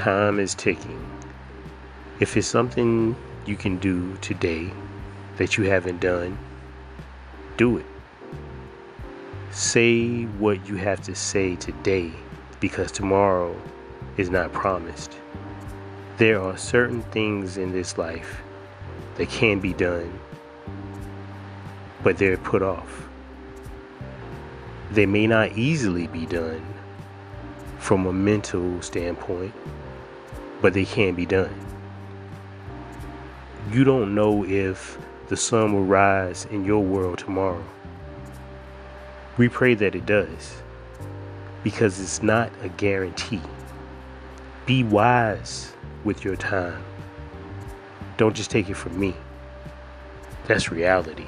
Time is ticking. If it's something you can do today that you haven't done, do it. Say what you have to say today because tomorrow is not promised. There are certain things in this life that can be done, but they're put off. They may not easily be done from a mental standpoint, but they can be done. You don't know if the sun will rise in your world tomorrow. We pray that it does because it's not a guarantee. Be wise with your time. Don't just take it from me. That's reality.